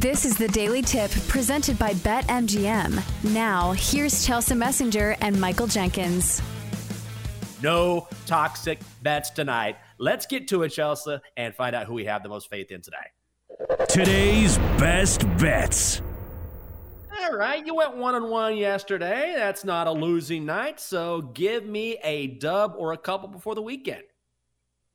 This is the Daily Tip presented by BetMGM. Now, here's Chelsea Messenger and Michael Jenkins. No toxic bets tonight. Let's get to it, Chelsea, and find out who we have the most faith in today. Today's best bets. All right, you went one on one yesterday. That's not a losing night. So give me a dub or a couple before the weekend.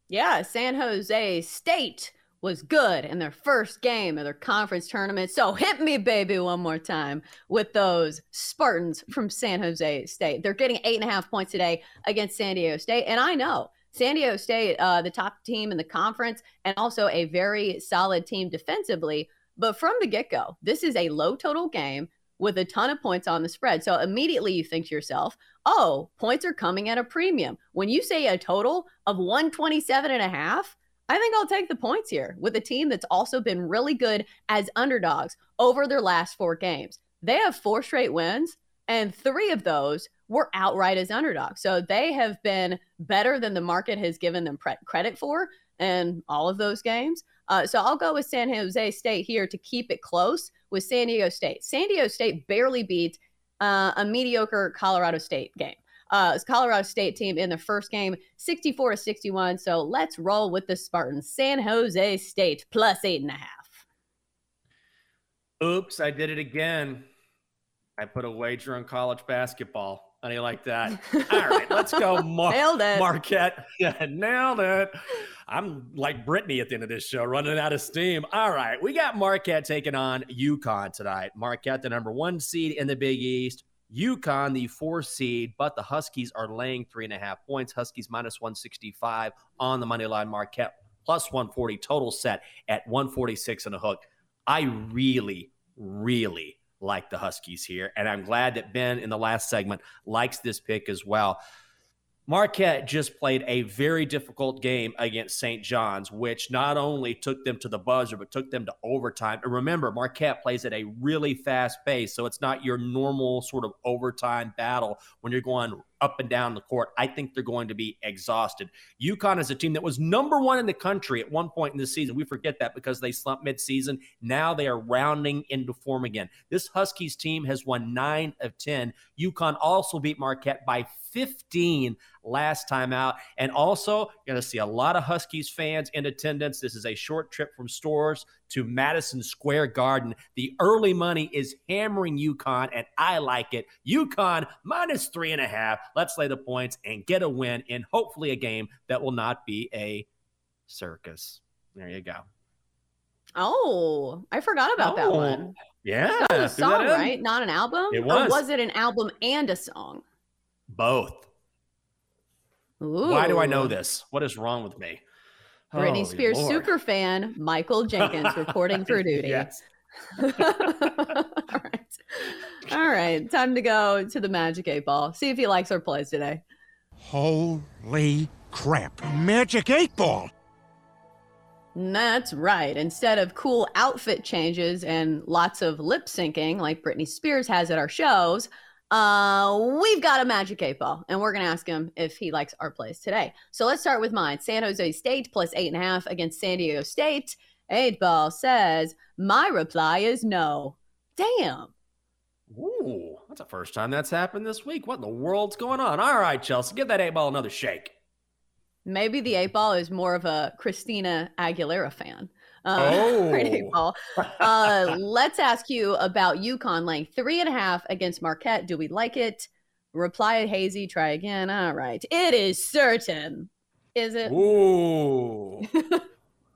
Yeah, San Jose State was good in their first game of their conference tournament. So hit me, baby, one more time with those Spartans from San Jose State. They're getting eight and a half points today against San Diego State. And I know San Diego State, uh, the top team in the conference, and also a very solid team defensively. But from the get go, this is a low total game with a ton of points on the spread. So immediately you think to yourself, oh, points are coming at a premium. When you say a total of 127 and a half, I think I'll take the points here with a team that's also been really good as underdogs over their last four games. They have four straight wins, and three of those were outright as underdogs. So they have been better than the market has given them pre- credit for in all of those games. Uh, so I'll go with San Jose State here to keep it close with San Diego State. San Diego State barely beat uh, a mediocre Colorado State game uh, Colorado State team in the first game, 64 to 61. So let's roll with the Spartans. San Jose State plus eight and a half. Oops, I did it again. I put a wager on college basketball. How do you like that? All right, let's go. Mar- nailed it. Marquette. Yeah, nailed it. I'm like Britney at the end of this show, running out of steam. All right, we got Marquette taking on UConn tonight. Marquette, the number one seed in the Big East. UConn, the four seed, but the Huskies are laying three and a half points. Huskies minus 165 on the money line. Marquette plus 140 total set at 146 and a hook. I really, really like the Huskies here. And I'm glad that Ben in the last segment likes this pick as well. Marquette just played a very difficult game against St. John's, which not only took them to the buzzer, but took them to overtime. And remember, Marquette plays at a really fast pace. So it's not your normal sort of overtime battle when you're going up and down the court. I think they're going to be exhausted. UConn is a team that was number one in the country at one point in the season. We forget that because they slumped midseason. Now they are rounding into form again. This Huskies team has won nine of 10. UConn also beat Marquette by 15 last time out. And also, you're going to see a lot of Huskies fans in attendance. This is a short trip from Storrs to Madison Square Garden. The early money is hammering UConn, and I like it. UConn minus three and a half. Let's lay the points and get a win in hopefully a game that will not be a circus. There you go. Oh, I forgot about oh, that one. Yeah. That was a song, right? Not an album? It was. Or was it an album and a song? Both. Ooh. Why do I know this? What is wrong with me? Britney Oh, Spears Lord. super fan Michael Jenkins reporting for duty. Yes. All right. All right. Time to go to the Magic 8 Ball. See if he likes our plays today. Holy crap. Magic 8 Ball. That's right. Instead of cool outfit changes and lots of lip syncing like Britney Spears has at our shows, uh, we've got a Magic 8 Ball, and we're going to ask him if he likes our plays today. So let's start with mine San Jose State plus eight and a half against San Diego State. 8 Ball says, My reply is no. Damn. Ooh, that's the first time that's happened this week. What in the world's going on? All right, Chelsea, give that eight ball another shake. Maybe the eight ball is more of a Christina Aguilera fan. Uh, Oh. eight ball. Uh, let's ask you about UConn laying three and a half against Marquette. Do we like it? Reply hazy. Try again. All right. It is certain. Is it? Ooh.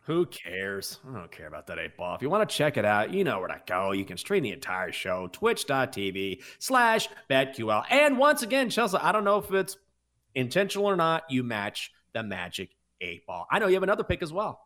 Who cares? I don't care about that eight ball. If you want to check it out, you know where to go. You can stream the entire show, twitch.tv slash BetQL. And once again, Chelsea, I don't know if it's intentional or not, you match the magic eight ball. I know you have another pick as well.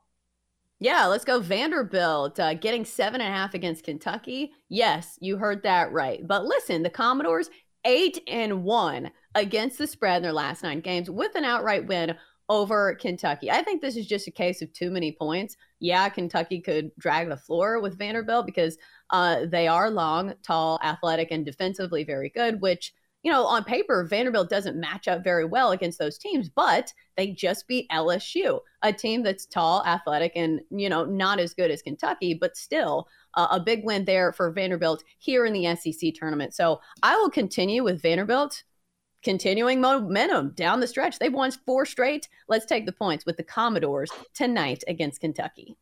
Yeah, let's go Vanderbilt uh, getting seven and a half against Kentucky. Yes, you heard that right. But listen, the Commodores eight and one against the spread in their last nine games with an outright win over Kentucky. I think this is just a case of too many points. Yeah, Kentucky could drag the floor with Vanderbilt because uh, they are long, tall, athletic, and defensively very good, which you know, on paper, Vanderbilt doesn't match up very well against those teams, but they just beat LSU, a team that's tall, athletic, and, you know, not as good as Kentucky, but still uh, a big win there for Vanderbilt here in the SEC tournament. So I will continue with Vanderbilt continuing momentum down the stretch. They've won four straight. Let's take the points with the Commodores tonight against Kentucky.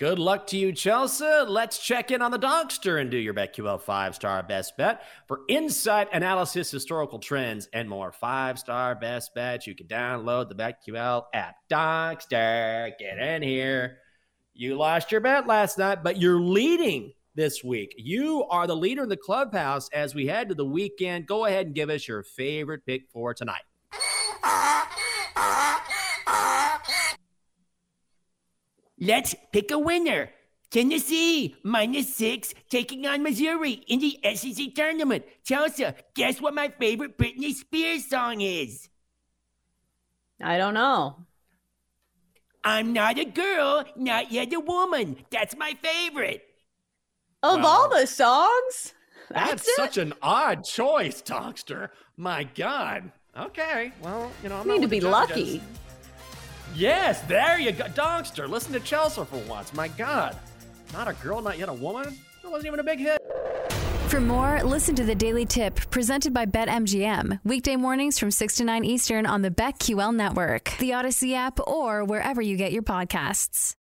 Good luck to you, Chelsea. Let's check in on the Donkster and do your BetQL five star best bet for insight, analysis, historical trends, and more. Five star best bets. You can download the BetQL app. Donkster, get in here. You lost your bet last night, but you're leading this week. You are the leader in the clubhouse as we head to the weekend. Go ahead and give us your favorite pick for tonight. Let's pick a winner. Tennessee minus six taking on Missouri in the SEC tournament. Chelsea, guess what my favorite Britney Spears song is? I don't know. I'm not a girl, not yet a woman. That's my favorite. Of all the songs, that's, that's such an odd choice, Donkster. My God. Okay. Well, you know, I'm you need to be lucky. Yes, there you go. Donkster, listen to Chelsea for once. My God. Not a girl, not yet a woman? That wasn't even a big hit. For more, listen to the Daily Tip presented by BetMGM. Weekday mornings from 6 to 9 Eastern on the BetQL network, the Audacy app, or wherever you get your podcasts.